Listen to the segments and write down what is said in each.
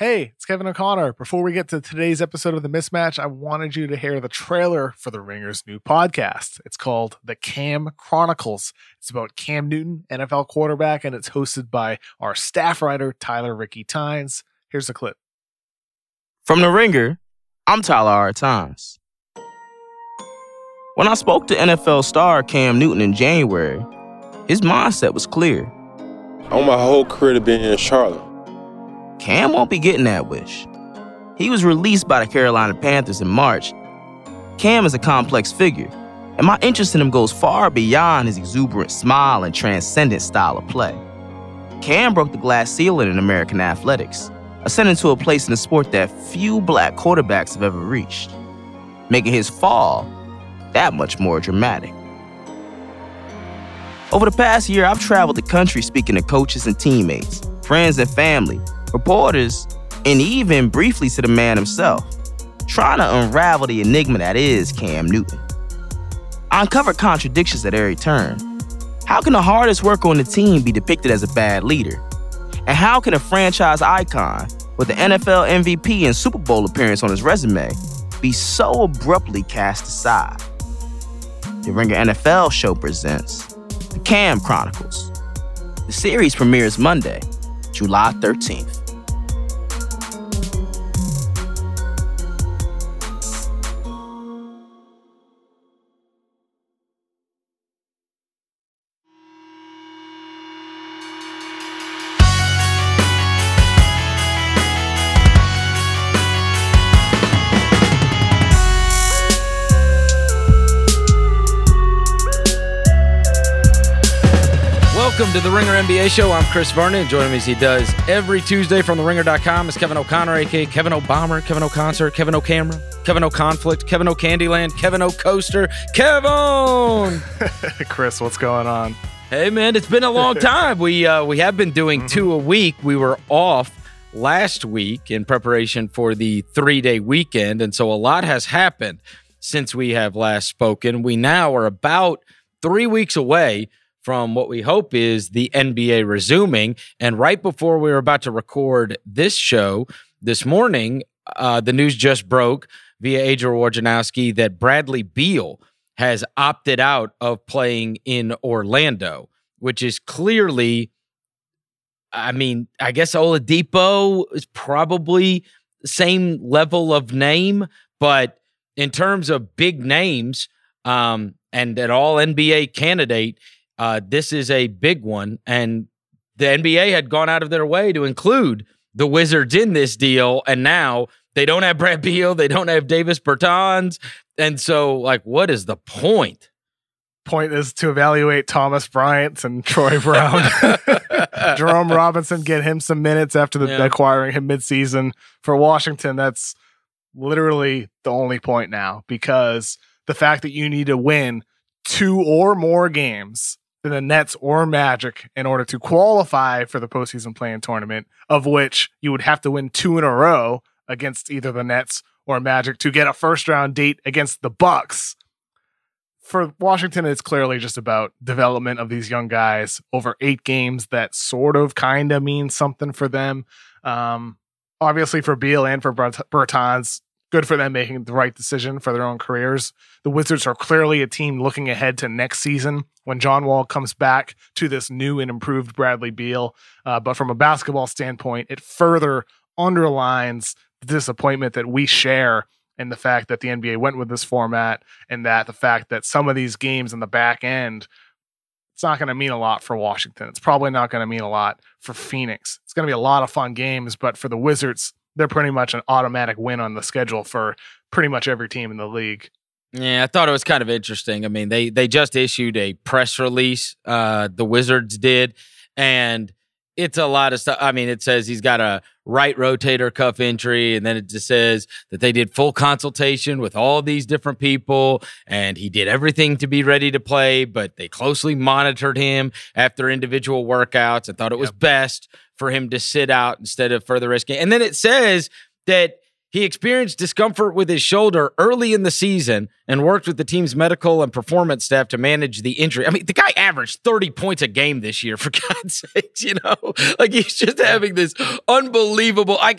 Hey, it's Kevin O'Connor. Before we get to today's episode of The Mismatch, I wanted you to hear the trailer for The Ringer's new podcast. It's called The Cam Chronicles. It's about Cam Newton, NFL quarterback, and it's hosted by our staff writer, Tyler Ricky Tynes. Here's the clip. From The Ringer, I'm Tyler R. Tynes. When I spoke to NFL star Cam Newton in January, his mindset was clear. I want my whole career to be in Charlotte. Cam won't be getting that wish. He was released by the Carolina Panthers in March. Cam is a complex figure, and my interest in him goes far beyond his exuberant smile and transcendent style of play. Cam broke the glass ceiling in American athletics, ascending to a place in the sport that few black quarterbacks have ever reached, making his fall that much more dramatic. Over the past year, I've traveled the country speaking to coaches and teammates, friends and family reporters, and even briefly to the man himself, trying to unravel the enigma that is Cam Newton. I uncovered contradictions at every turn. How can the hardest worker on the team be depicted as a bad leader? And how can a franchise icon with the NFL MVP and Super Bowl appearance on his resume be so abruptly cast aside? The Ringer NFL show presents The Cam Chronicles. The series premieres Monday, July 13th. To the Ringer NBA show. I'm Chris Vernon. Joining me as he does every Tuesday from the ringer.com is Kevin O'Connor, aka Kevin O'Bomber, Kevin O'Concert, Kevin O'Camera, Kevin O'Conflict, Kevin O'Candyland, Kevin O'Coaster, Kevin. Chris, what's going on? Hey man, it's been a long time. we uh, we have been doing Mm-hmm. two a week. We were off last week in preparation for the three day weekend, and so a lot has happened since we have last spoken. We now are about three weeks away from what we hope is the NBA resuming. And right before we were about to record this show this morning, uh, the news just broke via Adrian Wojnarowski that Bradley Beal has opted out of playing in Orlando, which is clearly, I mean, I guess Oladipo is probably same level of name, but in terms of big names um, and an all NBA candidate, uh, this is a big one. And the NBA had gone out of their way to include the Wizards in this deal. And now they don't have Brad Beal, they don't have Davis Bertans. And so, like, what is the point? Point is to evaluate Thomas Bryant and Troy Brown. Jerome Robinson, get him some minutes after the, Yeah. acquiring him midseason for Washington. That's literally the only point now because the fact that you need to win two or more games than the Nets or Magic in order to qualify for the postseason play-in tournament, of which you would have to win two in a row against either the Nets or Magic to get a first round date against the Bucks. For Washington, it's clearly just about development of these young guys over eight games. That sort of kind of means something for them. Um, obviously, for Beal and for Bert- Bertans, good for them making the right decision for their own careers. The Wizards are clearly a team looking ahead to next season when John Wall comes back to this new and improved Bradley Beal. Uh, but from a basketball standpoint, it further underlines the disappointment that we share in the fact that the NBA went with this format and that the fact that some of these games in the back end, it's not going to mean a lot for Washington. It's probably not going to mean a lot for Phoenix. It's going to be a lot of fun games, but for the Wizards, they're pretty much an automatic win on the schedule for pretty much every team in the league. Yeah, I thought it was kind of interesting. I mean, they they just issued a press release. Uh, the Wizards did, and it's a lot of stuff. I mean, it says he's got a right rotator cuff injury, and then it just says that they did full consultation with all these different people, and he did everything to be ready to play, but they closely monitored him after individual workouts and thought it was best for him to sit out instead of further risking. And then it says that He experienced discomfort with his shoulder early in the season and worked with the team's medical and performance staff to manage the injury. I mean, the guy averaged 30 points a game this year, for God's sakes, you know? Like he's just having this unbelievable. I,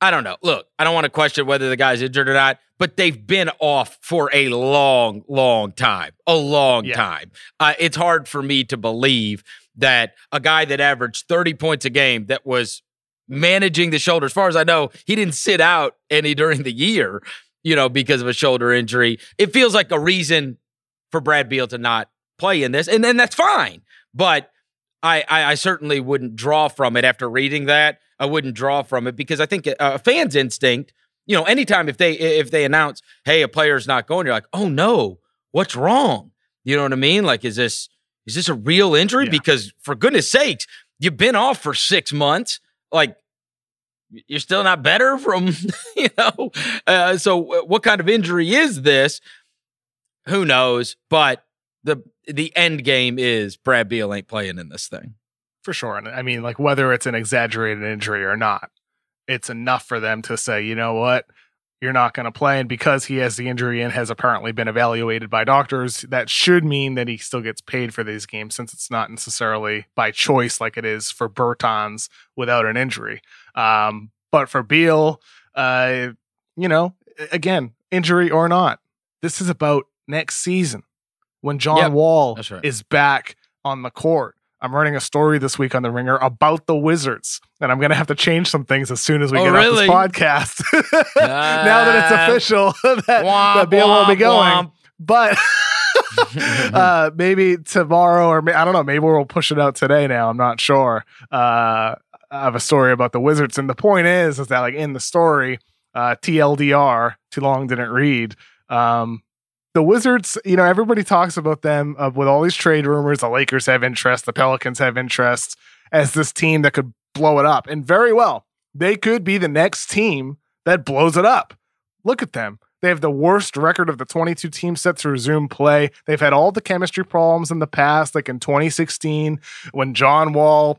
I don't know. Look, I don't want to question whether the guy's injured or not, but they've been off for a long, long time. A long Yeah. time. Uh, it's hard for me to believe that a guy that averaged 30 points a game that was managing the shoulder. As far as I know, he didn't sit out any during the year, you know, because of a shoulder injury. It feels like a reason for Brad Beal to not play in this, and then that's fine. But I, I, I certainly wouldn't draw from it after reading that. I wouldn't draw from it because I think a, a fan's instinct, you know, anytime if they if they announce, hey, a player's not going, you're like, oh no, what's wrong? You know what I mean? Like, is this is this a real injury? Yeah. Because for goodness sakes, you've been off for six months like you're still not better from you know uh, so what kind of injury is this who knows but the the end game is brad beal ain't playing in this thing for sure. And I mean, like whether it's an exaggerated injury or not, it's enough for them to say, you know what, you're not going to play. And because he has the injury and has apparently been evaluated by doctors, that should mean that he still gets paid for these games since it's not necessarily by choice like it is for Bertans without an injury. Um, but for Beal, uh, you know, again, injury or not, this is about next season when John Yep, Wall right. is back on the court. I'm writing a story this week on the Ringer about the Wizards, and I'm going to have to change some things as soon as we Oh, get really? off this podcast. now that it's official that, Womp, that Beal will be going, womp. but uh, maybe tomorrow or may- I don't know. Maybe we'll push it out today. Now I'm not sure. Uh, I have a story about the Wizards, and the point is, is that like in the story, uh, TLDR, too long didn't read. Um, the Wizards, you know, everybody talks about them uh, with all these trade rumors. The Lakers have interest, the Pelicans have interest as this team that could blow it up, and very well, they could be the next team that blows it up. Look at them. They have the worst record of the 22 teams set to resume play. They've had all the chemistry problems in the past, like in 2016 when John Wall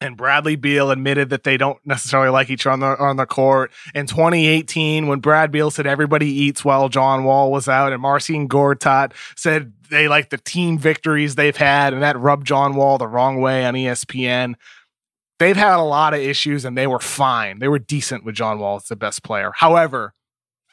and Bradley Beal admitted that they don't necessarily like each other on the, on the court. In 2018, when Brad Beal said everybody eats while John Wall was out, and Marcin Gortat said they like the team victories they've had, and that rubbed John Wall the wrong way on ESPN. They've had a lot of issues, and they were fine. They were decent with John Wall as the best player. However,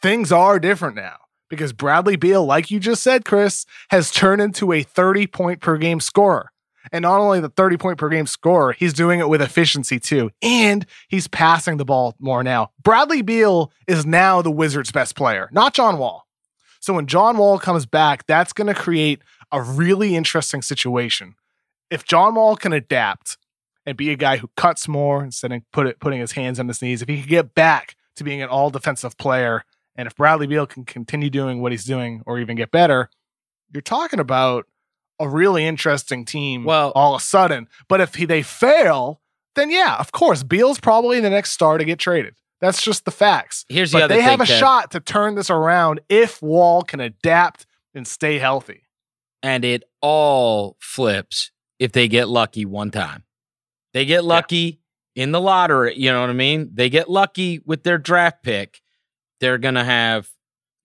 things are different now because Bradley Beal, like you just said, Chris, has turned into a 30 point per game scorer. And not only the 30 point per game scorer, he's doing it with efficiency too. And he's passing the ball more now. Bradley Beal is now the Wizards' best player, not John Wall. So when John Wall comes back, that's going to create a really interesting situation. If John Wall can adapt and be a guy who cuts more instead of put it, putting his hands on his knees, if he can get back to being an all defensive player, and if Bradley Beal can continue doing what he's doing or even get better, you're talking about a really interesting team Well- all of a sudden. But if he, they fail, then yeah, of course, Beal's probably the next star to get traded. That's just the facts. here's the But other they thing have a Kev. shot to turn this around if Wall can adapt and stay healthy. and it all flips if they get lucky one time. They get lucky in the lottery, you know what I mean? They get lucky with their draft pick. They're going to have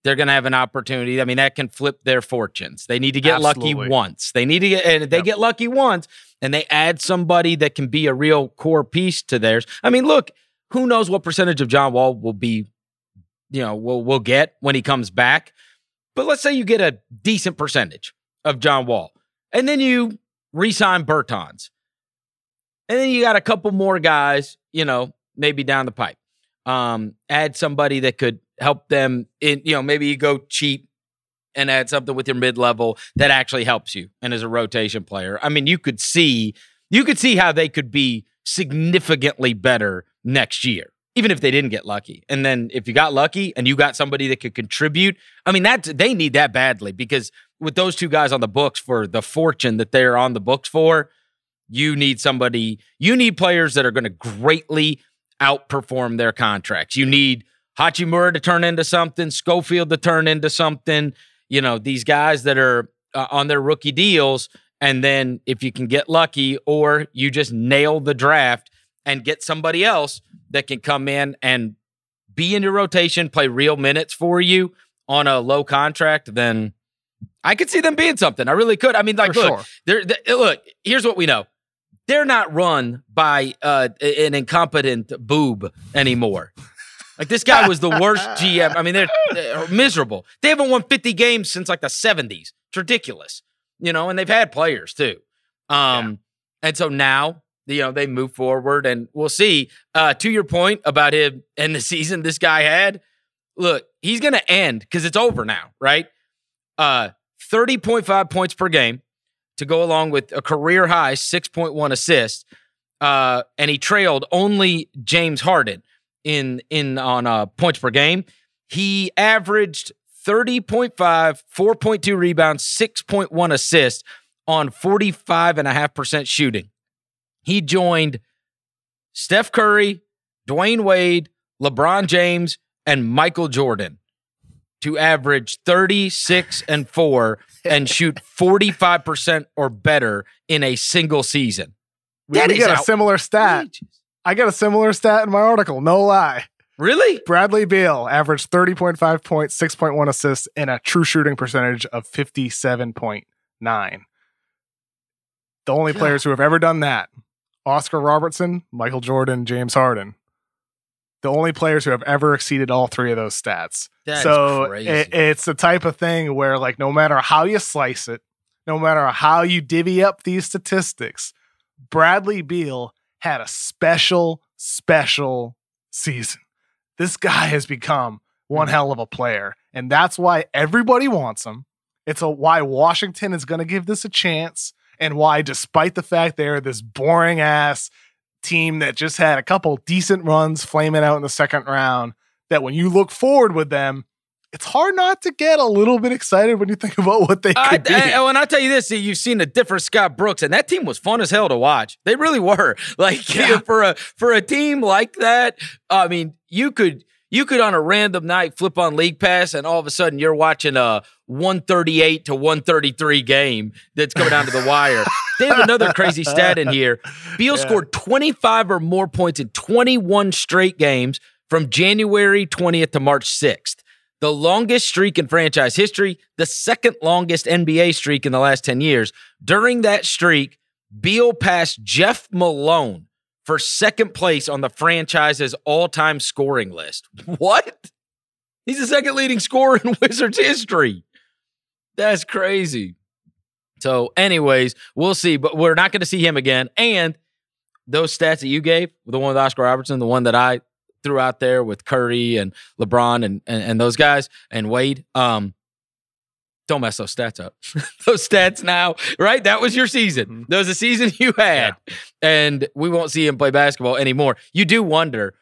they're going to have an opportunity. I mean, that can flip their fortunes. They need to get Absolutely. lucky once. They need to get and if they Yep. get lucky once and they add somebody that can be a real core piece to theirs. I mean, look, who knows what percentage of John Wall will be you know, will will get when he comes back. But let's say you get a decent percentage of John Wall. And then you re-sign Bertans. And then you got a couple more guys, you know, maybe down the pipe. Um, add somebody that could help them in, you know, maybe you go cheap and add something with your mid-level that actually helps you and is a rotation player. I mean, you could see you could see how they could be significantly better next year, even if they didn't get lucky. And then if you got lucky and you got somebody that could contribute, I mean, that they need that badly because with those two guys on the books for the fortune that they're on the books for, you need somebody, you need players that are going to greatly outperform their contracts. You need Hachimura to turn into something, Schofield to turn into something, you know, these guys that are uh, on their rookie deals. And then if you can get lucky or you just nail the draft and get somebody else that can come in and be in your rotation, play real minutes for you on a low contract, then I could see them being something. I really could. I mean, like, For look, sure. they look. Here's what we know: they're not run by uh, an incompetent boob anymore. Like this guy was the worst GM. I mean, they're, they're miserable. They haven't won 50 games since like the 70s. It's ridiculous, you know. And they've had players too. Um, and so now you know they move forward, and we'll see. Uh, to your point about him and the season this guy had, look, he's going to end because it's over now, right? Uh, 30.5 points per game to go along with a career high 6.1 assists. Uh, and he trailed only James Harden in in on uh, points per game. He averaged 30.5, 4.2 rebounds, 6.1 assists on 45.5% shooting. He joined Steph Curry, Dwyane Wade, LeBron James, and Michael Jordan to average 36 and 4 and shoot 45% or better in a single season. We, That we is got a similar stat. I got a similar stat in my article. No lie. Really? Bradley Beal averaged 30.5 points, 6.1 assists, and a true shooting percentage of 57.9. The only God. players who have ever done that Oscar Robertson, Michael Jordan, James Harden. The only players who have ever exceeded all three of those stats. That so it, it's the type of thing where, like, no matter how you slice it, no matter how you divvy up these statistics, Bradley Beal had a special, special season. This guy has become one Mhm. hell of a player, and that's why everybody wants him. It's a why Washington is going to give this a chance, and why, despite the fact they're this boring ass team that just had a couple decent runs flaming out in the second round, that when you look forward with them, it's hard not to get a little bit excited when you think about what they I, could be. I- and I tell you this: you've seen a different Scott Brooks, and that team was fun as hell to watch. They really were. Like Yeah. for a for a team like that, I mean, you could you could on a random night flip on League Pass, and all of a sudden you're watching a 138 to 133 game that's coming down to the wire. They have another crazy stat in here. Beal Yeah. scored 25 or more points in 21 straight games from January 20th to March 6th. The longest streak in franchise history, the second longest NBA streak in the last 10 years. During that streak, Beal passed Jeff Malone for second place on the franchise's all time scoring list. What? He's the second leading scorer in Wizards history. That's crazy. So, anyways, we'll see, but we're not going to see him again. And those stats that you gave, the one with Oscar Robertson, the one that I threw out there with Curry and LeBron and and, and those guys and Wade, um, don't mess those stats up. those stats now, right? That was your season. Mhm. That was a season you had, and we won't see him play basketball anymore. You do wonder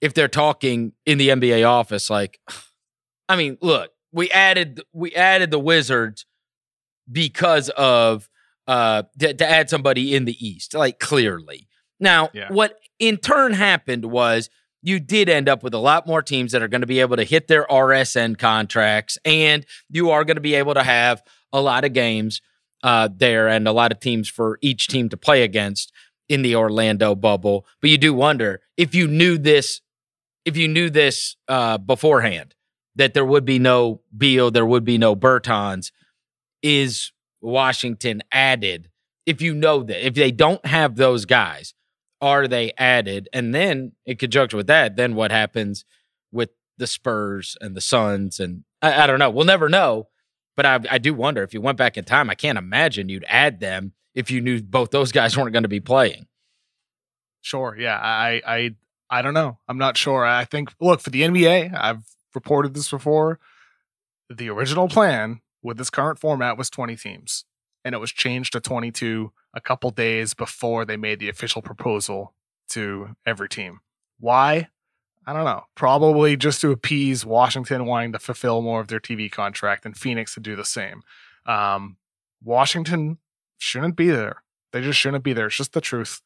if they're talking in the NBA office, like, I mean, look, we added we added the Wizards because of uh to, to add somebody in the East, like clearly. Now, Yeah. what in turn happened was you did end up with a lot more teams that are going to be able to hit their RSN contracts, and you are going to be able to have a lot of games uh, there and a lot of teams for each team to play against in the Orlando bubble. But you do wonder if you knew this, if you knew this uh, beforehand, that there would be no Beal, there would be no Bertans. Is Washington added? If you know that, if they don't have those guys, are they added? And then in conjunction with that, then what happens with the Spurs and the Suns? And I, I don't know. We'll never know. But I, I do wonder if you went back in time, I can't imagine you'd add them if you knew both those guys weren't going to be playing. Sure. Yeah. I, I, I don't know. I'm not sure. I think, look, for the NBA, I've reported this before. The original plan with this current format was 20 teams, and it was changed to 22 a couple days before they made the official proposal to every team. Why? I don't know. Probably just to appease Washington wanting to fulfill more of their TV contract and Phoenix to do the same. Um, Washington shouldn't be there. They just shouldn't be there. It's just the truth.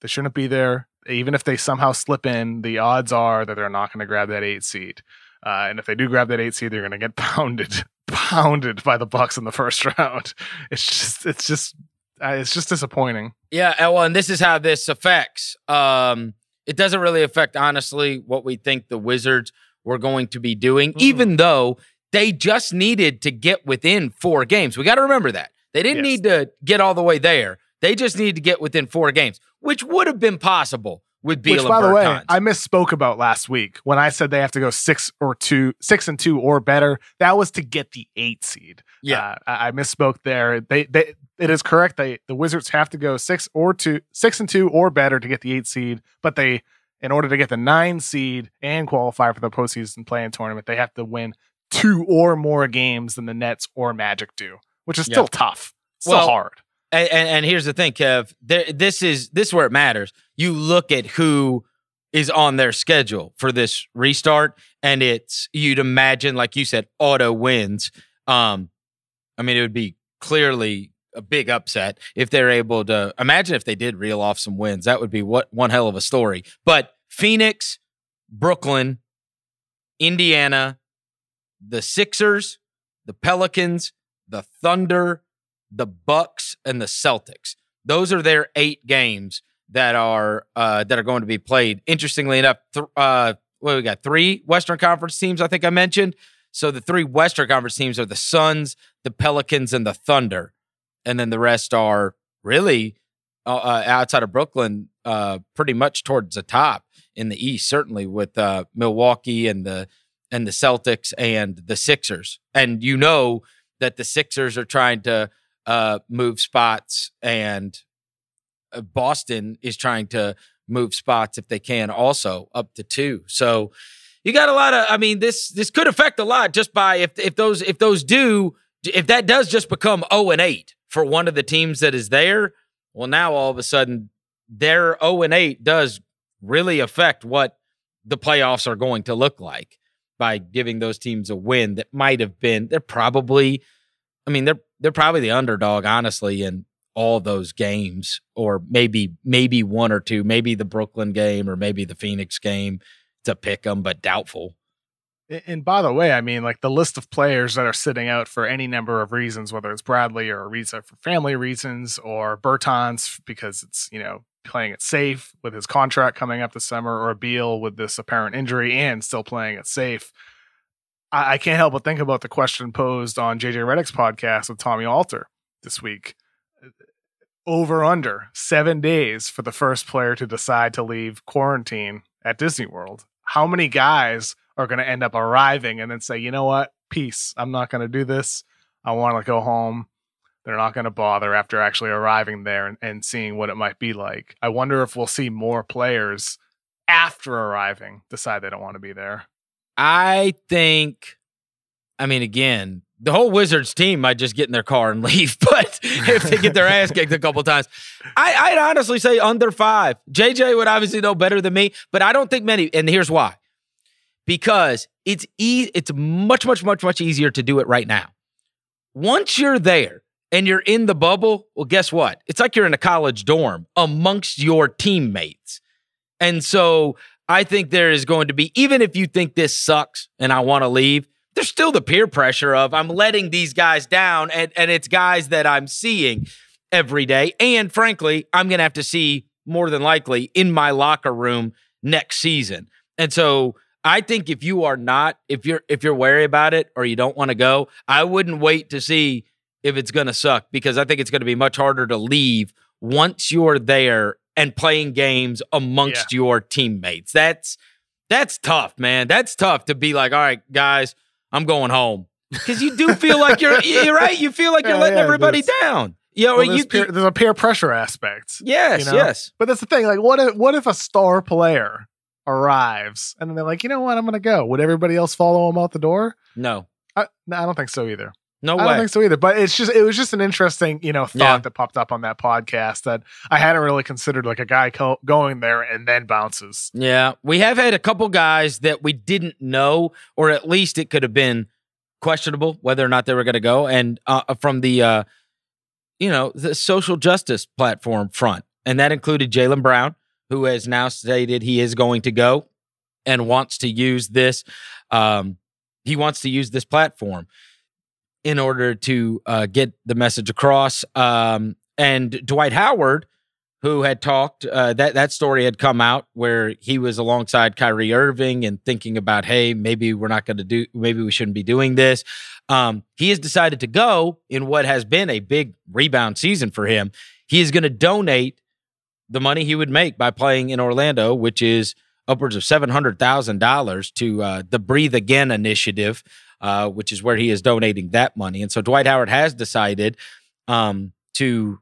They shouldn't be there. Even if they somehow slip in, the odds are that they're not going to grab that eight seed. Uh, and if they do grab that eight seed, they're going to get pounded, pounded by the Bucks in the first round. It's just, it's just, uh, it's just disappointing. Yeah, and well, and this is how this affects. Um, It doesn't really affect, honestly, what we think the Wizards were going to be doing, mm. even though they just needed to get within four games. We got to remember that. They didn't yes. need to get all the way there. They just needed to get within four games, which would have been possible with Beal. Which, by the way, I misspoke about last week when I said they have to go six or two, six and two or better. That was to get the eight seed. Yeah, uh, I, misspoke there. They, they, it is correct. They, the Wizards have to go six or two, six and two or better to get the eight seed. But they, in order to get the nine seed and qualify for the postseason play-in tournament, they have to win two or more games than the Nets or Magic do, which is still yep. tough. Still well, hard. And, and, and, here's the thing, Kev. There, this is this is where it matters. You look at who is on their schedule for this restart, and it's you'd imagine, like you said, auto wins. Um, I mean, it would be clearly a big upset if they're able to. Imagine if they did reel off some wins. That would be what one hell of a story. But Phoenix, Brooklyn, Indiana, the Sixers, the Pelicans, the Thunder, the Bucks, and the Celtics. Those are their eight games that are uh, that are going to be played. Interestingly enough, th- uh, what we got three Western Conference teams. I think I mentioned. So the three Western Conference teams are the Suns, the Pelicans, and the Thunder, and then the rest are really uh, uh outside of Brooklyn, uh, pretty much towards the top in the East. Certainly with uh, Milwaukee and the and the Celtics and the Sixers, and you know that the Sixers are trying to uh, move spots, and uh, Boston is trying to move spots if they can, also up to two. So you got a lot of. I mean, this this could affect a lot just by if if those if those do if that does just become zero oh and eight for one of the teams that is there. Well, now all of a sudden their zero oh and eight does really affect what the playoffs are going to look like by giving those teams a win that might have been. They're probably I mean, they're they're probably the underdog, honestly, in all those games, or maybe maybe one or two, maybe the Brooklyn game or maybe the Phoenix game to pick them, but doubtful. And by the way, I mean, like the list of players that are sitting out for any number of reasons, whether it's Bradley or Ariza for family reasons or Bertans because it's, you know, playing it safe with his contract coming up this summer or Beal with this apparent injury and still playing it safe. I, I can't help but think about the question posed on JJ Redick's podcast with Tommy Alter this week. Over under seven days for the first player to decide to leave quarantine at Disney World. How many guys are going to end up arriving and then say, you know what, peace, I'm not going to do this. I want to go home. They're not going to bother after actually arriving there and, and seeing what it might be like. I wonder if we'll see more players after arriving decide they don't want to be there. I think, I mean, again, the whole Wizards team might just get in their car and leave, but if they get their ass kicked a couple times, I, would honestly say under five. JJ would obviously know better than me, but I don't think many. And here's why: because it's e- it's much, much, much, much easier to do it right now. Once you're there and you're in the bubble, well, guess what? It's like you're in a college dorm amongst your teammates, and so I think there is going to be, even if you think this sucks and I want to leave, there's still the peer pressure of I'm letting these guys down, and, and it's guys that I'm seeing every day. And frankly, I'm going to have to see more than likely in my locker room next season. And so I think if you are not, if you're if you're wary about it or you don't want to go, I wouldn't wait to see if it's going to suck because I think it's going to be much harder to leave once you're there and playing games amongst yeah. your teammates. That's that's tough, man. That's tough to be like, all right, guys, I'm going home because you do feel like you're you're right. You feel like you're yeah, letting yeah, everybody down. You know, well, there's, you, peer, there's a peer pressure aspect. Yes, you know? yes. But that's the thing. Like, what if what if a star player arrives and then they're like, you know what, I'm gonna go. Would everybody else follow him out the door? No, I, no, I don't think so either. No I way. don't think so either. But it's just it was just an interesting, you know, thought yeah. that popped up on that podcast that I hadn't really considered like a guy co- going there and then bounces. Yeah. We have had a couple guys that we didn't know or at least it could have been questionable whether or not they were going to go and uh, from the uh you know, the social justice platform front. And that included Jaylen Brown, who has now stated he is going to go and wants to use this um he wants to use this platform in order to uh, get the message across. Um, and Dwight Howard who had talked uh, that that story had come out where he was alongside Kyrie Irving and thinking about, hey, maybe we're not going to do, maybe we shouldn't be doing this. Um, he has decided to go in what has been a big rebound season for him. He is going to donate the money he would make by playing in Orlando, which is upwards of seven hundred thousand dollars to uh, the Breathe Again initiative, uh, which is where he is donating that money. And so Dwight Howard has decided um, to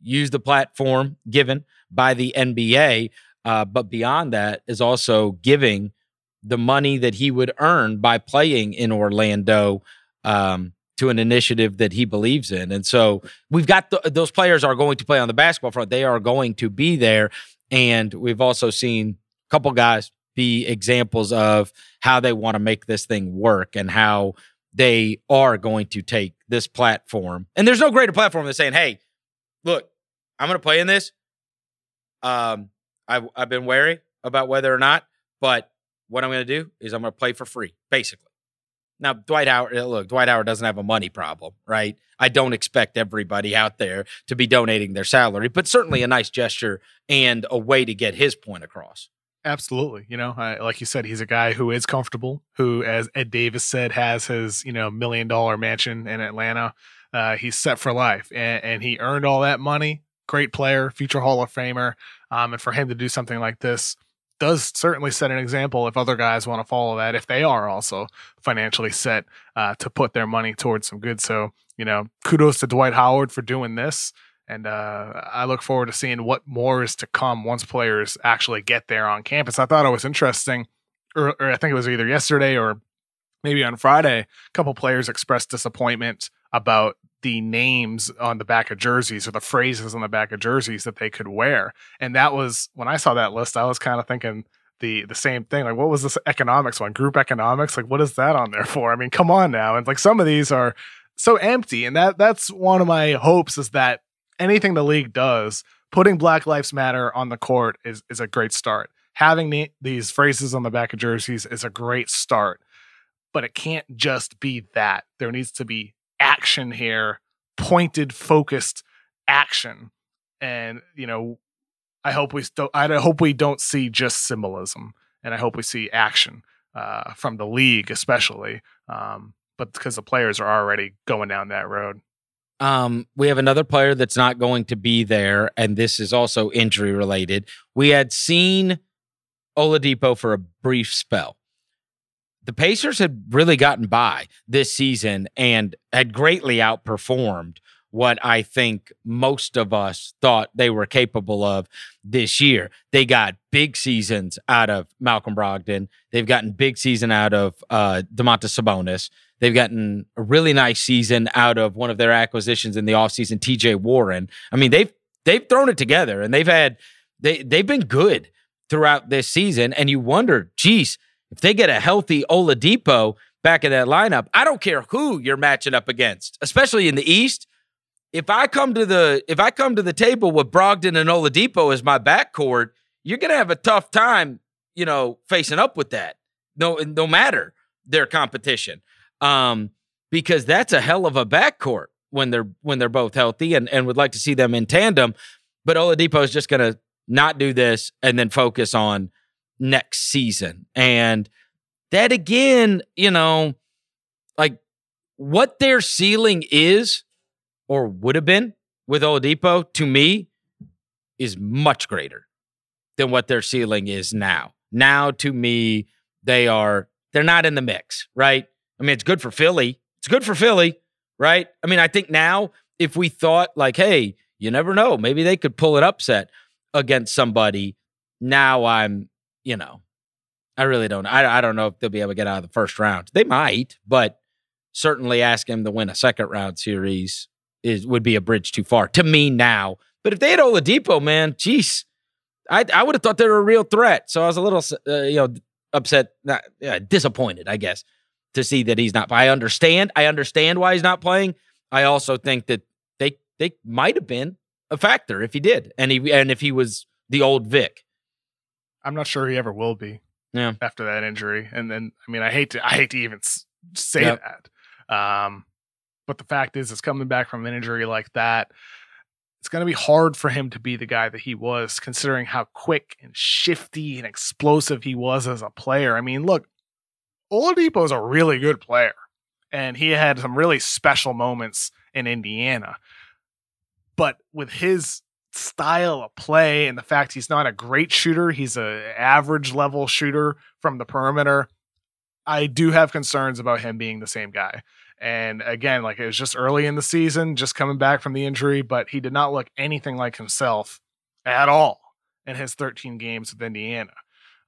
use the platform given by the NBA, uh, but beyond that is also giving the money that he would earn by playing in Orlando. Um, to an initiative that he believes in. And so we've got the, those players are going to play on the basketball front. They are going to be there. And we've also seen a couple guys be examples of how they want to make this thing work and how they are going to take this platform. And there's no greater platform than saying, hey, look, I'm going to play in this. Um, I've, I've been wary about whether or not, but what I'm going to do is I'm going to play for free, basically. Now, Dwight Howard, uh, look, Dwight Howard doesn't have a money problem, right? I don't expect everybody out there to be donating their salary, but certainly a nice gesture and a way to get his point across. Absolutely. You know, I, like you said, he's a guy who is comfortable, who, as Ed Davis said, has his, you know, million dollar mansion in Atlanta. Uh, he's set for life and, and, he earned all that money. Great player, future Hall of Famer. Um, and for him to do something like this, does certainly set an example if other guys want to follow that, if they are also financially set uh, to put their money towards some good. So, you know, kudos to Dwight Howard for doing this. And uh, I look forward to seeing what more is to come once players actually get there on campus. I thought it was interesting, or, or I think it was either yesterday or maybe on Friday, a couple players expressed disappointment about the names on the back of jerseys or the phrases on the back of jerseys that they could wear. And that was when I saw that list, I was kind of thinking the the same thing. Like, what was this economics one? Group economics? Like, what is that on there for? I mean, come on now. And like some of these are so empty. And that that's one of my hopes is that anything the league does, putting Black Lives Matter on the court is is a great start. Having the, these phrases on the back of jerseys is a great start. But it can't just be that. There needs to be action here, pointed, focused action. And you know, I hope we still. I hope we don't see just symbolism, and I hope we see action uh, from the league, especially. Um, but because the players are already going down that road. Um, we have another player that's not going to be there, and this is also injury related. We had seen Oladipo for a brief spell the Pacers had really gotten by this season and had greatly outperformed what I think most of us thought they were capable of this year. They got big seasons out of Malcolm Brogdon. They've gotten big season out of uh, Domantas Sabonis. They've gotten a really nice season out of one of their acquisitions in the offseason, TJ Warren. I mean, they've they've thrown it together and they've had they they've been good throughout this season. And you wonder, geez, if they get a healthy Oladipo back in that lineup, I don't care who you're matching up against, especially in the East. If I come to the if I come to the table with Brogdon and Oladipo as my backcourt, you're gonna have a tough time, you know, facing up with that. No, no matter their competition, um, because that's a hell of a backcourt when they're when they're both healthy, and and would like to see them in tandem. But Oladipo is just gonna not do this and then focus on next season. And that again, you know, like what their ceiling is or would have been with Oladipo to me is much greater than what their ceiling is now. Now to me, they are they're not in the mix, right? I mean, it's good for Philly. It's good for Philly, right? I mean, I think now if we thought like, hey, you never know, maybe they could pull an upset against somebody. Now I'm you know, I really don't. I, I don't know if they'll be able to get out of the first round. They might, but certainly ask him to win a second round series is would be a bridge too far to me now. But if they had Oladipo, man, jeez, I I would have thought they were a real threat. So I was a little, uh, you know, upset, not disappointed, I guess, to see that he's not. I understand. I understand why he's not playing. I also think that they they might have been a factor if he did, and he and if he was the old Vic. I'm not sure he ever will be. Yeah. After that injury, and then I mean, I hate to I hate to even say yep. that. Um, but the fact is, it's coming back from an injury like that. it's going to be hard for him to be the guy that he was, considering how quick and shifty and explosive he was as a player. I mean, look, Oladipo is a really good player, and he had some really special moments in Indiana. But with his style of play and the fact he's not a great shooter, he's a average level shooter from the perimeter. I do have concerns about him being the same guy. And again, like it was just early in the season, just coming back from the injury, but he did not look anything like himself at all in his 13 games with Indiana.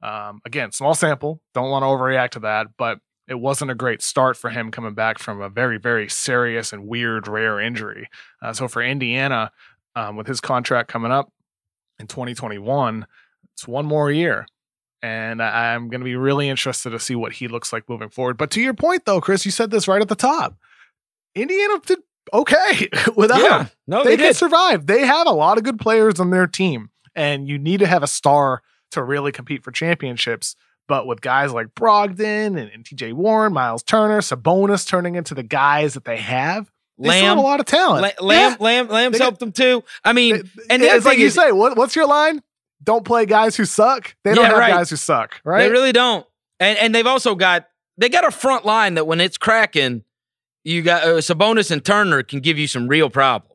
Um, again, small sample, don't want to overreact to that, but it wasn't a great start for him coming back from a very, very serious and weird, rare injury. Uh, so for Indiana, um, with his contract coming up in 2021, it's one more year. And I'm going to be really interested to see what he looks like moving forward. But to your point, though, Chris, you said this right at the top. Indiana did okay without Yeah, him. no, they, they, can did. survive. They have a lot of good players on their team, and you need to have a star to really compete for championships. But with guys like Brogdon and, and TJ Warren, Miles Turner, Sabonis turning into the guys that they have, they still have Lamb, a lot of talent. La- Lamb, Yeah. Lamb, Lamb's helped them too. I mean, It- and it's like you is- say, what, what's your line? Don't play guys who suck. They don't Yeah, have right. guys who suck, right? They really don't. And and they've also got they got a front line that when it's cracking, you got uh, Sabonis and Turner can give you some real problems.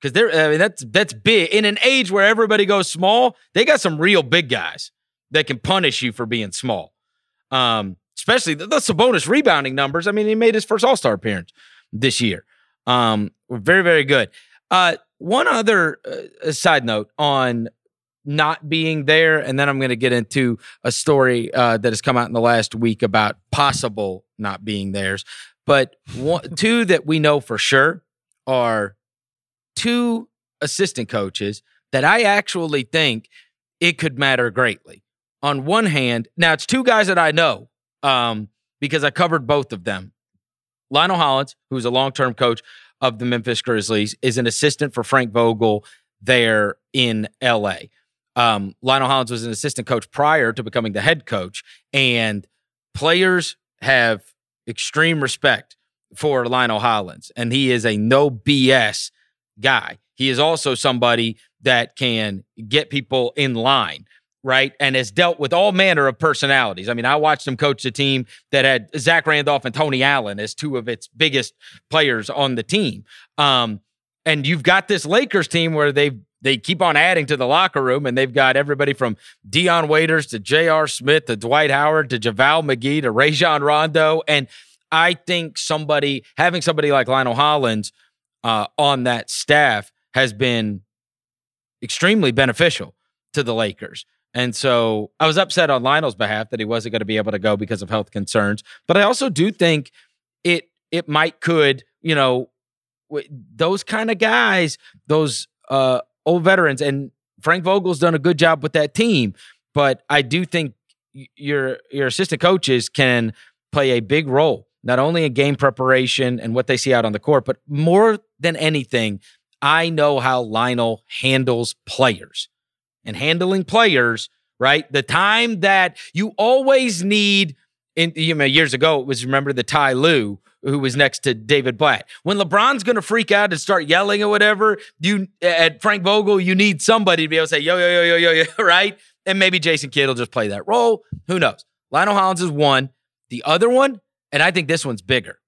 Because they're I mean that's that's big in an age where everybody goes small. They got some real big guys that can punish you for being small. Um, especially the, the Sabonis rebounding numbers. I mean, he made his first All Star appearance this year. Um, very very good. Uh, one other uh, side note on not being there, and then I'm going to get into a story uh, that has come out in the last week about possible not being theirs. But one, two that we know for sure are two assistant coaches that I actually think it could matter greatly. On one hand, now it's two guys that I know um, because I covered both of them. Lionel Hollins, who's a long term coach of the Memphis Grizzlies, is an assistant for Frank Vogel there in LA. Um, Lionel Hollins was an assistant coach prior to becoming the head coach, and players have extreme respect for Lionel Hollins, and he is a no BS guy. He is also somebody that can get people in line, right? And has dealt with all manner of personalities. I mean, I watched him coach a team that had Zach Randolph and Tony Allen as two of its biggest players on the team. Um, and you've got this Lakers team where they they keep on adding to the locker room, and they've got everybody from Dion Waiters to J.R. Smith to Dwight Howard to JaVale McGee to Rajon Rondo. And I think somebody having somebody like Lionel Hollins uh, on that staff has been extremely beneficial to the Lakers. And so I was upset on Lionel's behalf that he wasn't going to be able to go because of health concerns. But I also do think it it might could you know those kind of guys, those uh, old veterans, and Frank Vogel's done a good job with that team. But I do think your your assistant coaches can play a big role, not only in game preparation and what they see out on the court, but more than anything, I know how Lionel handles players and handling players, right? The time that you always need in you know, years ago, it was remember the Ty Lue who was next to David Blatt. When LeBron's gonna freak out and start yelling or whatever, you at Frank Vogel, you need somebody to be able to say, yo, yo, yo, yo, yo, yo, right? And maybe Jason Kidd will just play that role. Who knows? Lionel Hollins is one. The other one, and I think this one's bigger,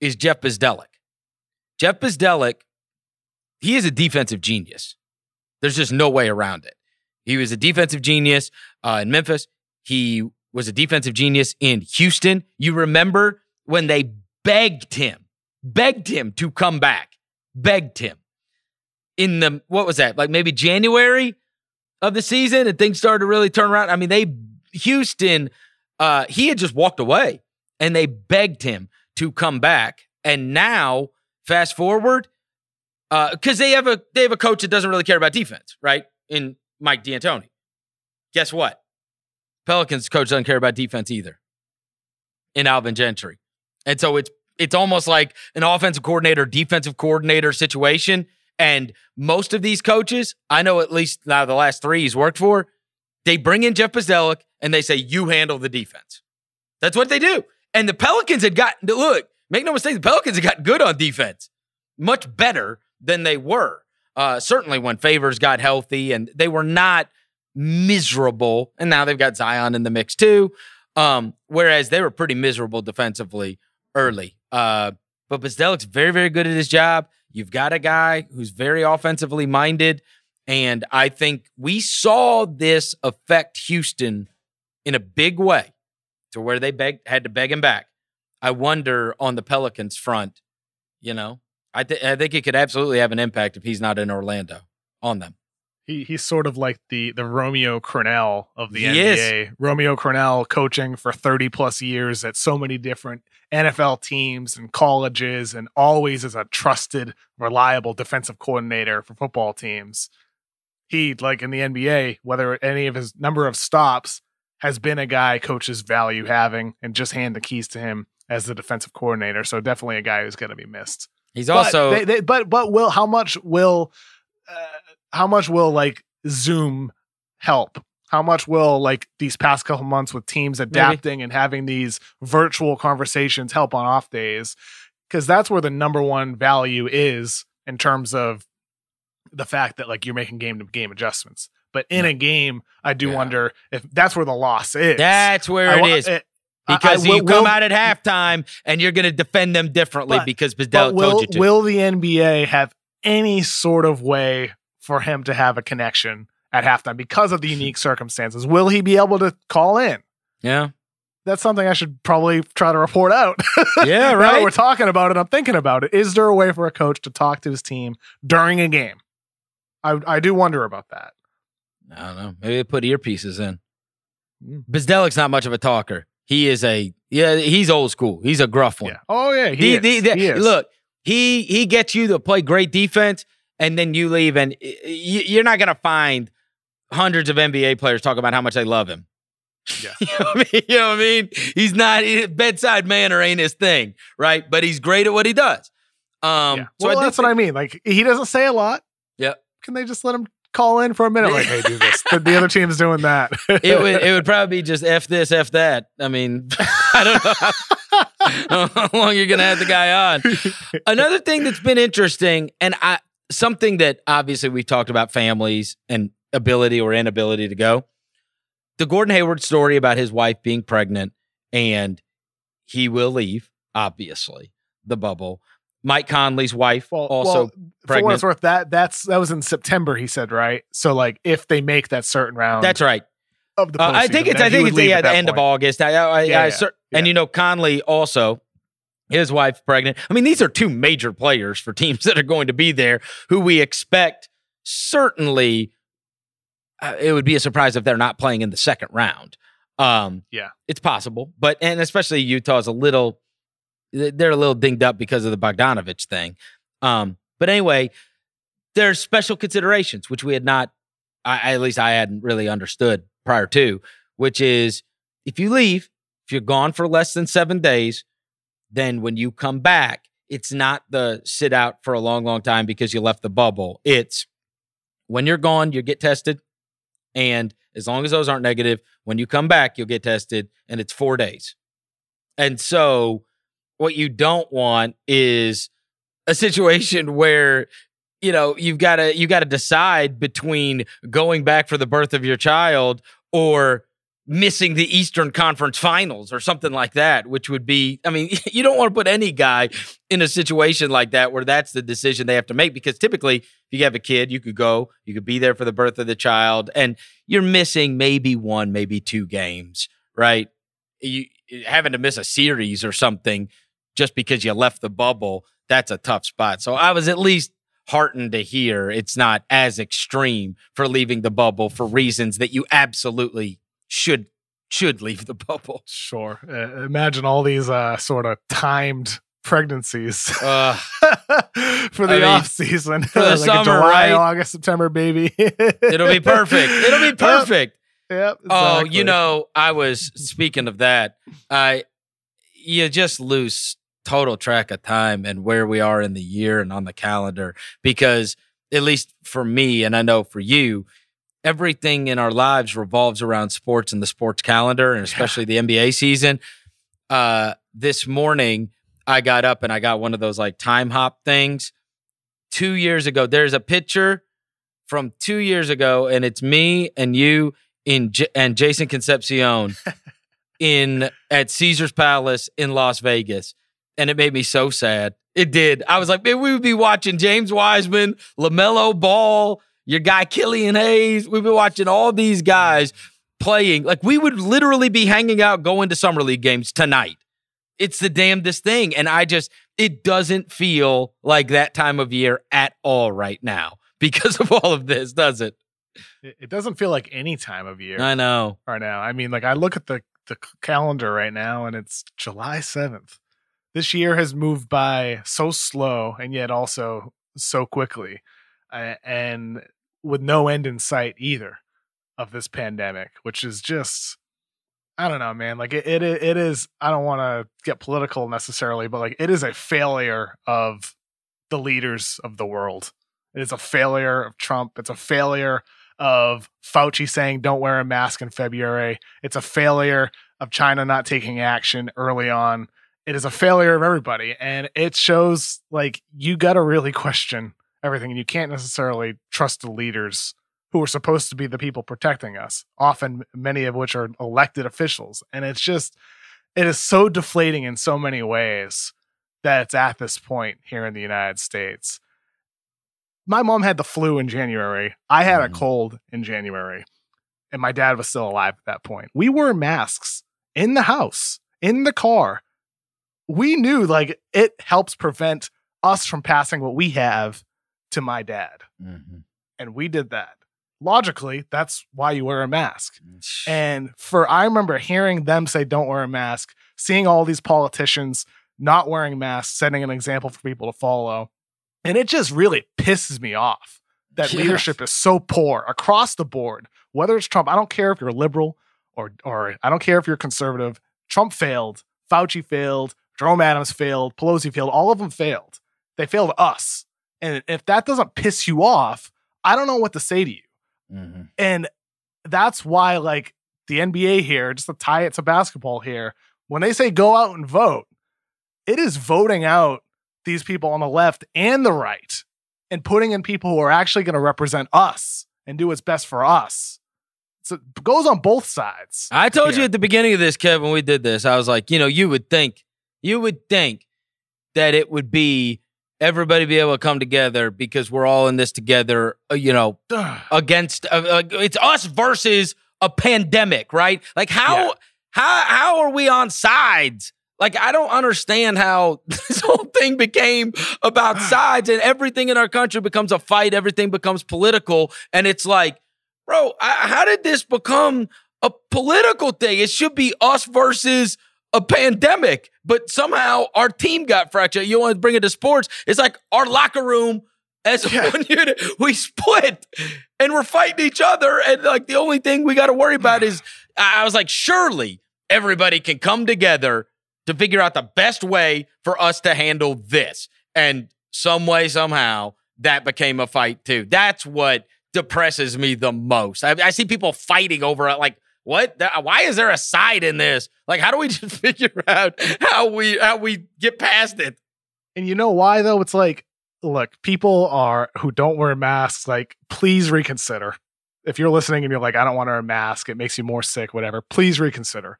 is Jeff Bzdelik. Jeff Bzdelik, he is a defensive genius. There's just no way around it. He was a defensive genius uh, in Memphis. He was a defensive genius in Houston. You remember when they begged him, begged him to come back, begged him in the, what was that, like maybe January of the season and things started to really turn around. I mean, they, Houston, uh, he had just walked away and they begged him to come back. And now, fast forward, uh, because they have a they have a coach that doesn't really care about defense, right? In Mike D'Antoni. Guess what? Pelicans coach doesn't care about defense either. In Alvin Gentry, and so it's it's almost like an offensive coordinator, defensive coordinator situation. And most of these coaches, I know at least now the last three he's worked for, they bring in Jeff Bzdelik and they say, "You handle the defense." That's what they do. And the Pelicans had gotten look. Make no mistake, the Pelicans had gotten good on defense, much better than they were. Uh, certainly when Favors got healthy, and they were not miserable. And now they've got Zion in the mix too. Um, whereas they were pretty miserable defensively early. Uh, but Bzdelik's very, very good at his job. You've got a guy who's very offensively minded. And I think we saw this affect Houston in a big way to where they begged, had to beg him back. I wonder on the Pelicans front, you know, I, th- I think it could absolutely have an impact if he's not in Orlando on them. He, he's sort of like the the Romeo Crennel of the He NBA. is. Romeo Crennel coaching for 30 plus years at so many different NFL teams and colleges and always as a trusted, reliable defensive coordinator for football teams. He, like in the NBA, whether any of his number of stops has been a guy coaches value having and just hand the keys to him as the defensive coordinator. So definitely a guy who's going to be missed. He's But also they, they, but but will how much will uh, how much will like Zoom help? How much will like these past couple months with teams adapting and having these virtual conversations help on off days? Because that's where the number one value is in terms of the fact that like you're making game to game adjustments. But in a game, I do Yeah. wonder if that's where the loss is. that's where I it is. it- I- I Because will- you come will- out at halftime and you're going to defend them differently But- because Bzdelik, told you to. will the NBA have any sort of way for him to have a connection at halftime because of the unique circumstances? Will he be able to call in? yeah, That's something I should probably try to report out. Yeah, Now that right. we're talking about it. I'm thinking about it. Is there a way for a coach to talk to his team during a game? I I do wonder about that. I don't know. Maybe they put earpieces in. Mm. Bzdelik's not much of a talker. He is a yeah. He's old school. He's a gruff one. Yeah. Oh yeah. He, The- is. the- the- he is. Look, he he gets you to play great defense, and then you leave, and you're not gonna find hundreds of NBA players talk about how much they love him. Yeah. you, know what I mean? you know what I mean? He's not bedside manner ain't his thing, right? But he's great at what he does. Um, Yeah. so well, do that's what I mean. Like he doesn't say a lot. Yep. Can they just let him call in for a minute? Like, hey, do this. the, the other team's doing that. it would it would probably be just f this f that. I mean, I don't know how, how long you're gonna have the guy on. Another thing that's been interesting, and I something that obviously we've talked about families and ability or inability to go. The Gordon Hayward story about his wife being pregnant and he will leave, obviously, the bubble. Mike Conley's wife Well, also well, for what it's worth, that that's that was in September. He said, right? So, like, if they make that certain round, That's right. of the Uh, I think it's I think it's yeah, at the end of. August. I, I, Yeah, I yeah, and you know Conley also his wife pregnant. I mean, these are two major players for teams that are going to be there who we expect certainly uh, it would be a surprise if they're not playing in the second round. Um, Yeah. it's possible, but and especially Utah's a little they're a little dinged up because of the Bogdanovich thing. Um, but anyway, there's special considerations which we had not, I, at least I hadn't really understood prior to, which is if you leave, if you're gone for less than seven days, then when you come back, it's not the sit out for a long, long time because you left the bubble. It's when you're gone, you get tested. And as long as those aren't negative, when you come back, you'll get tested, and it's four days. And so, what you don't want is a situation where you know you've got to you got to decide between going back for the birth of your child or missing the Eastern Conference Finals or something like that, which would be, I mean, you don't want to put any guy in a situation like that where that's the decision they have to make because typically, if you have a kid, you could go, you could be there for the birth of the child, and you're missing maybe one, maybe two games, right? You having to miss a series or something just because you left the bubble, that's a tough spot. So I was at least heartened to hear it's not as extreme for leaving the bubble for reasons that you absolutely should should leave the bubble. Sure. Uh, imagine all these uh, sort of timed pregnancies Uh, for the I mean, off season, for the like summer, July, right? August, September, baby. it'll be perfect. It'll be perfect. Yep. Oh, exactly. you know, I was speaking of that. I you just lose total track of time and where we are in the year and on the calendar because at least for me and I know for you, everything in our lives revolves around sports and the sports calendar and especially the NBA season. Uh this morning I got up and I got one of those like time hop things two years ago. There's a picture from two years ago, and it's me and you in J- and Jason Concepcion in at Caesar's Palace in Las Vegas, and it made me so sad. It did. I was like, man, we would be watching James Wiseman, LaMelo Ball, your guy Killian Hayes. We'd be watching all these guys playing. Like we would literally be hanging out, going to summer league games tonight. It's the damnedest thing, and I just it doesn't feel like that time of year at all right now because of all of this, does it? It, doesn't feel like any time of year I know. right now. I mean, like I look at the the calendar right now, and it's July seventh. This year has moved by so slow, and yet also so quickly, uh, and with no end in sight either of this pandemic, which is just. I don't know, man. Like it, it, it is. I don't want to get political necessarily, but like it is a failure of the leaders of the world. It is a failure of Trump. It's a failure of Fauci saying don't wear a mask in February. It's a failure of China not taking action early on. It is a failure of everybody. And it shows like you got to really question everything. And you can't necessarily trust the leaders who are supposed to be the people protecting us, often many of which are elected officials. And it's just, it is so deflating in so many ways that it's at this point here in the United States my mom had the flu in January. I had a Mhm. cold in January, and my dad was still alive at that point. We wore masks in the house, in the car. We knew like it helps prevent us from passing what we have to my dad. Mm-hmm. And we did that. Logically, that's why you wear a mask. And for I remember hearing them say, don't wear a mask, seeing all these politicians not wearing masks, setting an example for people to follow. And it just really pisses me off that leadership is so poor across the board. Whether it's Trump, I don't care if you're liberal or or I don't care if you're conservative. Trump failed, Fauci failed, Jerome Adams failed, Pelosi failed, all of them failed. They failed us. And if that doesn't piss you off, I don't know what to say to you. Mhm. And that's why, like, the NBA here, just to tie it to basketball here, when they say go out and vote, it is voting out these people on the left and the right and putting in people who are actually going to represent us and do what's best for us. So it goes on both sides. I told you at the beginning of this, Kevin, we did this, I was like, you know, you would think, you would think that it would be everybody be able to come together because we're all in this together, uh, you know, against uh, uh, it's us versus a pandemic, right? Like how Yeah. how how are we on sides? Like I don't understand how this whole thing became about sides and everything in our country becomes a fight, everything becomes political and it's like, bro, I, how did this become a political thing? It should be us versus a pandemic, but somehow our team got fractured. You want to bring it to sports? It's like our locker room as Yeah. one unit, we split and we're fighting each other. And like the only thing we got to worry about is I was like, surely everybody can come together to figure out the best way for us to handle this. And some way, somehow, that became a fight too. That's what depresses me the most. I, I see people fighting over it. Like, what? That- uh, Why is there a side in this? Like, how do we just figure out how we how we get past it? And you know why though? It's like, look, people are who don't wear masks, like, please reconsider. If you're listening and you're like, I don't want to wear a mask, it makes you more sick, whatever, please reconsider.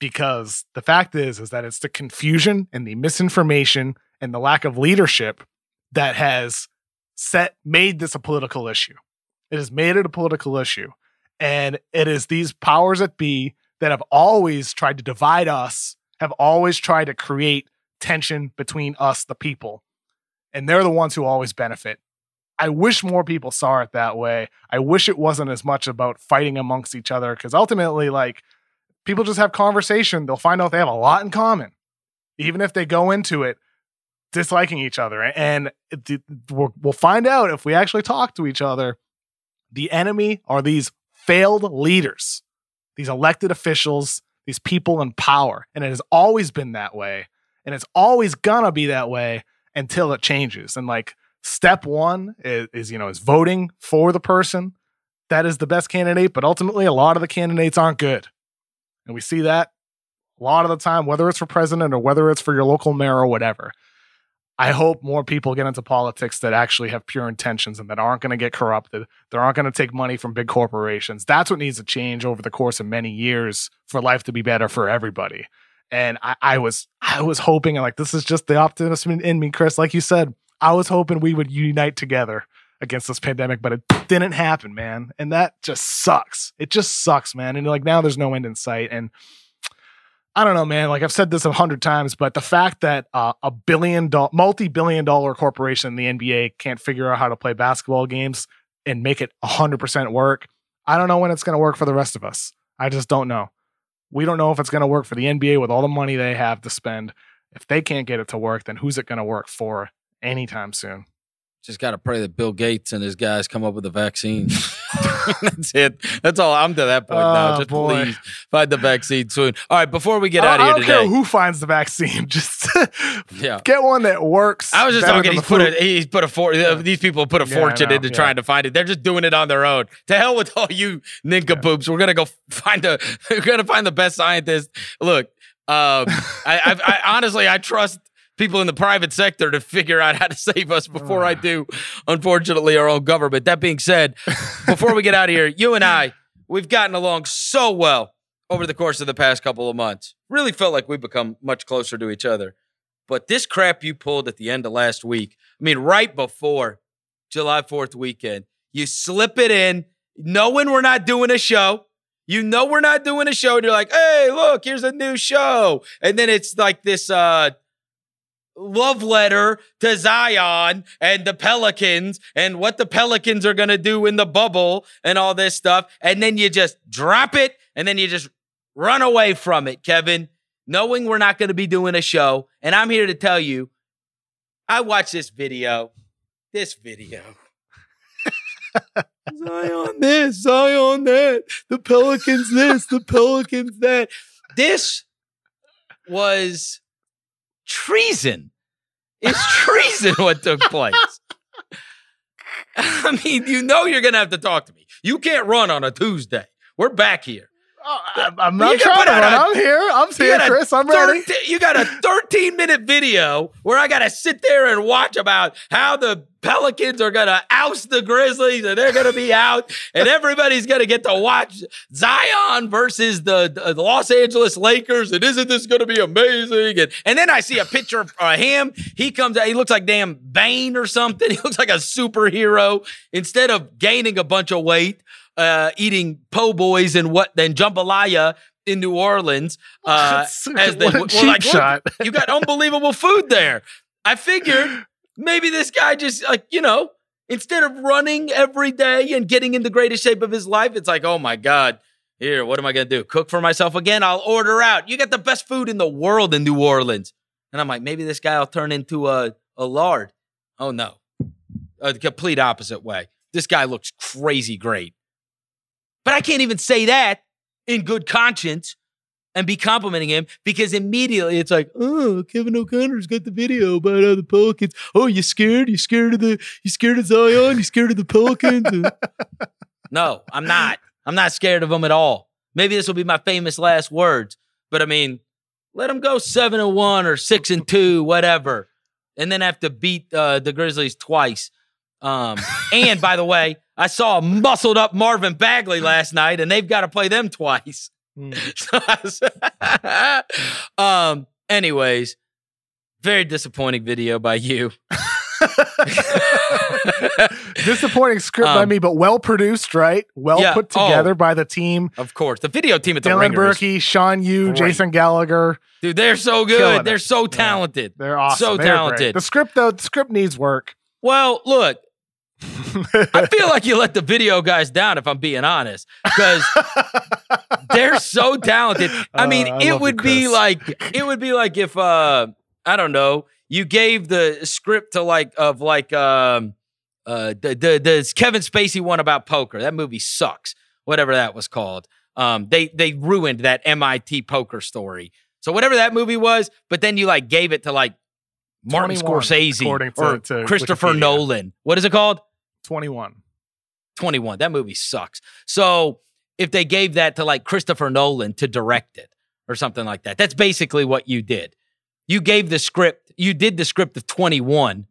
Because the fact is, is that it's the confusion and the misinformation and the lack of leadership that has set made this a political issue. It has made it a political issue. And it is these powers that be that have always tried to divide us, have always tried to create tension between us, the people. And they're the ones who always benefit. I wish more people saw it that way. I wish it wasn't as much about fighting amongst each other because ultimately, like, people just have conversation. They'll find out they have a lot in common, even if they go into it disliking each other. And we'll we'll find out if we actually talk to each other. The enemy are these failed leaders, these elected officials, these people in power. And it has always been that way. And it's always gonna be that way until it changes. And like step one is, is you know, is voting for the person that is the best candidate. But ultimately, a lot of the candidates aren't good. And we see that a lot of the time, whether it's for president or whether it's for your local mayor or whatever. I hope more people get into politics that actually have pure intentions and that aren't going to get corrupted, that aren't going to take money from big corporations. That's what needs to change over the course of many years for life to be better for everybody. And I, I was I was hoping, like this is just the optimism in, in me, Chris. Like you said, I was hoping we would unite together against this pandemic, but it didn't happen, man. And that just sucks. It just sucks, man. And like now there's no end in sight. And I don't know, man. Like I've said this a hundred times, but the fact that uh, a billion dollar, multi-billion dollar corporation in the NBA can't figure out how to play basketball games and make it hundred percent work, I don't know when it's going to work for the rest of us. I just don't know. We don't know if it's going to work for the NBA with all the money they have to spend. If they can't get it to work, then who's it going to work for anytime soon? Just got to pray that Bill Gates and his guys come up with a vaccine. That's it. That's all. I'm to that point now. Oh, Just boy. please find the vaccine soon. All right, before we get out I, out I don't here care who finds the vaccine. Just yeah. get one that works. I was just talking. He's put a he's put a for these people put a Yeah, fortune into yeah. trying to find it. They're just doing it on their own. To hell with all you nincompoops. We're gonna go find a. We're gonna find the best scientist. Look, um, I, I, I honestly I trust people in the private sector to figure out how to save us before I do. Unfortunately, our own government. That being said, before we get out of here, you and I we've gotten along so well over the course of the past couple of months. Really felt like we've become much closer to each other. But this crap you pulled at the end of last week, I mean, right before July 4th weekend, you slip it in, knowing we're not doing a show. You know we're not doing a show. And you're like, hey, look, here's a new show. And then it's like this uh love letter to Zion and the Pelicans and what the Pelicans are going to do in the bubble and all this stuff. And then you just drop it and then you just run away from it, Kevin, knowing we're not going to be doing a show. And I'm here to tell you, I watched this video. This video. Zion this, Zion that, the Pelicans this, the Pelicans that. This was treason. It's treason what took place. I mean, you know you're gonna have to talk to me. You can't run on a Tuesday. We're back here. Oh, I'm not trying to run. a- I'm here. I'm here, Chris. I'm ready. 13 You got a 13 minute video where I got to sit there and watch about how the Pelicans are going to oust the Grizzlies and they're going to be out and everybody's going to get to watch Zion versus the, the Los Angeles Lakers. And isn't this going to be amazing? And, and then I see a picture of uh, him. He comes out, he looks like damn Bane or something. He looks like a superhero. Instead of gaining a bunch of weight, uh, eating po' boys and what then jambalaya in New Orleans. Uh, as they what a well, cheap like, look, shot. you got unbelievable food there. I figured maybe this guy just like you know instead of running every day and getting in the greatest shape of his life, it's like oh my god. Here, what am I gonna do? Cook for myself again? I'll order out. You got the best food in the world in New Orleans, and I'm like, maybe this guy will turn into a a lard. Oh no, a complete opposite way. This guy looks crazy great. But I can't even say that in good conscience and be complimenting him because immediately it's like, oh, Kevin O'Connor's got the video about how the Pelicans. Oh, you scared? You scared of the? You scared of Zion? You scared of the Pelicans? no, I'm not. I'm not scared of them at all. Maybe this will be my famous last words, but I mean, let them go seven and one or six and two, whatever, and then have to beat uh, the Grizzlies twice. Um, and by the way, I saw a muscled up Marvin Bagley last night, and they've got to play them twice. So um. Anyways, very disappointing video by you. Disappointing script by Um, me, but well produced, right? Well Yeah. put Oh. together by the team. of course, the video team at the Dylan Berkey, Sean Yu, great. Jason Gallagher. dude, they're so good. it. They're so talented. They're awesome. So They're great. The script, though, the script needs work. Well, look, I feel like you let the video guys down, if I'm being honest, because they're so talented. I mean, Uh, I it would be like it would be like if uh I don't know, you gave the script to like of like um uh the the, the Kevin Spacey one about poker. That movie sucks. Whatever that was called. Um they they ruined that MIT poker story. So whatever that movie was, but then you like gave it to like Martin Scorsese to- or to Christopher Wikipedia. Nolan. What is it called? 21. 21. That movie sucks. So if they gave that to like Christopher Nolan to direct it or something like that, that's basically what you did. You gave the script, you did the script of 21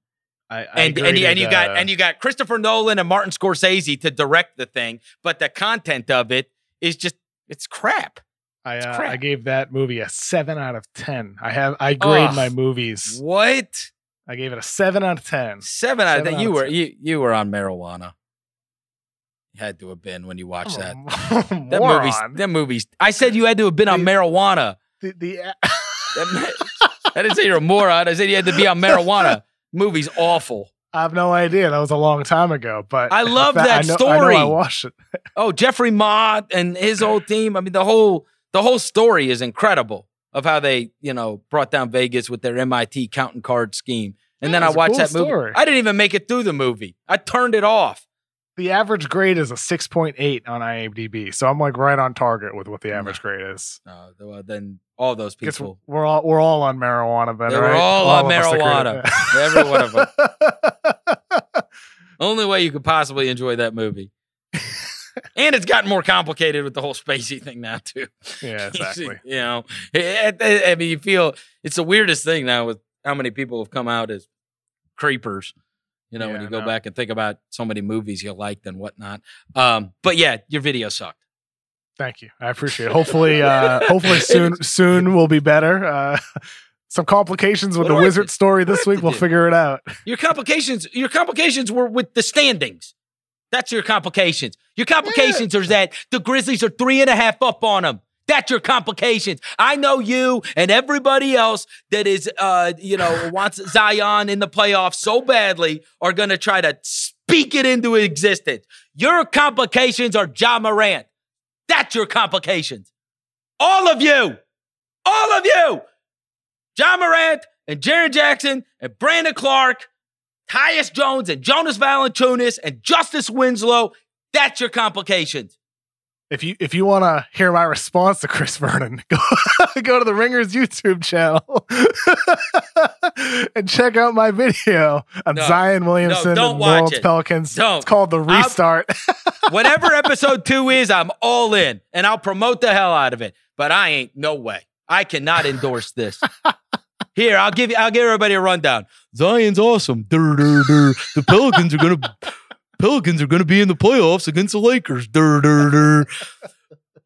I, I and and you, and you got uh, and you got Christopher Nolan and Martin Scorsese to direct the thing, but the content of it is just it's crap. I, uh. I gave that movie a seven out of ten. I have I grade Ugh. my movies. What I gave it a seven out of ten. seven out of that? out You were 10. you you were on marijuana. You had to have been when you watched oh, that. I'm That movie's that movie's. I said you had to have been on marijuana. The, the, That- I didn't say you're a moron. I said you had to be on marijuana. Movie's awful. I have no idea. That was a long time ago. But I love the that I know, I, story. know I watched it. Oh, Jeffrey Mott and his whole team. I mean, the whole the whole story is incredible of how they, you know, brought down Vegas with their MIT counting card scheme. And then I watched cool that movie. story. I didn't even make it through the movie. I turned it off. The average grade is a six point eight on IMDb. So I'm like right on target with what the average grade is. Uh, well, then all those people, we're all we're all on marijuana. Then They were right? all on us agree marijuana. Every one of them. only way you could possibly enjoy that movie. and it's gotten more complicated with the whole Spacey thing now too. yeah, exactly. you know, I mean, you feel it's the weirdest thing now with how many people have come out as creepers. You know, when you go know. back and think about so many movies you liked and whatnot. Um, but yeah, your video sucked. Thank you. I appreciate it. Hopefully, uh, hopefully soon soon will be better. Uh, some complications with What the wizard do? story this I week. We'll do? figure it out. Your complications, your complications were with the standings. That's your complications. Your complications are that the Grizzlies are three and a half up on them. That's your complications. I know you and everybody else that is, uh, you know, wants Zion in the playoffs so badly are going to try to speak it into existence. Your complications are Ja Morant. That's your complications. All of you. All of you. Ja Morant and Jaren Jackson and Brandon Clarke, Tyus Jones and Jonas Valanciunas and Justice Winslow. That's your complications. If you if you want to hear my response to Chris Vernon, go, go to the Ringers YouTube channel and check out my video on No. Zion Williamson don't and Orleans it. Pelicans. Don't. It's called the restart. Whatever episode two is, I'm all in and I'll promote the hell out of it. But I ain't no way. I cannot endorse this. Here, I'll give you I'll give everybody a rundown. Zion's awesome. The Pelicans are gonna Pelicans are gonna be in the playoffs against the Lakers.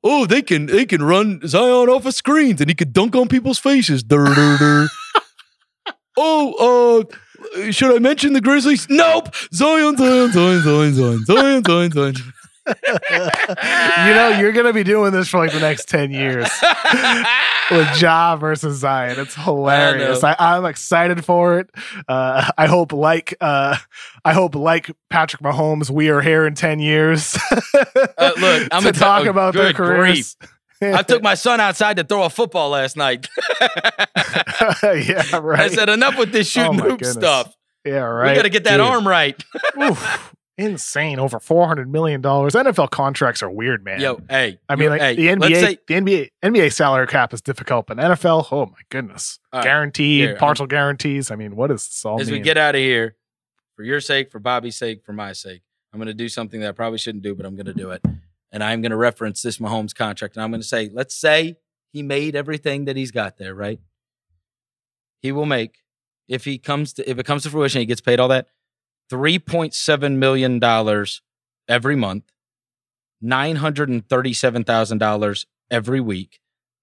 Oh, they can they can run Zion off of screens and he could dunk on people's faces. Dur, dur, dur. Oh, uh, should I mention the Grizzlies? Nope. Zion, Zion, Zion, Zion, Zion, Zion, Zion, Zion. You know, you're gonna be doing this for like the next ten years with Ja versus Zion. It's hilarious. I, I'm excited for it. Uh, I hope, like, uh, I hope, like Patrick Mahomes, we are here in ten years Uh, look, I'm to gonna talk about their careers. I took my son outside to throw a football last night. yeah, right. I said, enough with this shooting Oh hoop goodness. stuff. yeah, right. We got to get that Dude. arm right. Oof. Insane. Over four hundred million dollars. NFL contracts are weird, man. Yo, hey. I mean, you- like hey, the NBA, say- the NBA, NBA salary cap is difficult, but NFL, oh my goodness, right. guaranteed, Here, I'm- partial guarantees. I mean, what is this all as mean? we get out of here, for your sake, for Bobby's sake, for my sake, I'm going to do something that I probably shouldn't do, but I'm going to do it. And I'm going to reference this Mahomes contract. And I'm going to say, let's say he made everything that he's got there, right? He will make, if he comes to, if it comes to fruition, he gets paid all that, $3.7 million every month, $937,000 every week,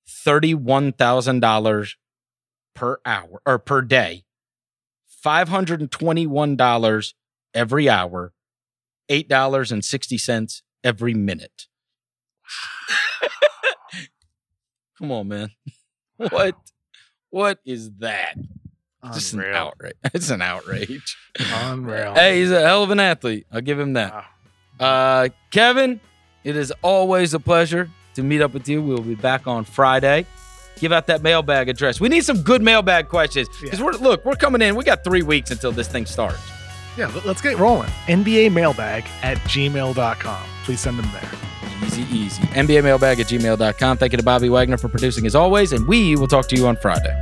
$31,000 per hour or per day, $521 every hour, $8.60 every minute. Come on, man. What? What is that? Just an outrage. It's an outrage. Unreal. Hey, he's a hell of an athlete. I'll give him that. Wow. Uh, Kevin, it is always a pleasure to meet up with you. We'll be back on Friday. Give out that mailbag address. We need some good mailbag questions because Yeah. we're look, we're coming in. We got three weeks until this thing starts. Yeah, let- let's get rolling. NBA mailbag at gmail.com. Please send them there. Easy, easy. NBA mailbag at gmail.com. Thank you to Bobby Wagner for producing as always, and we will talk to you on Friday.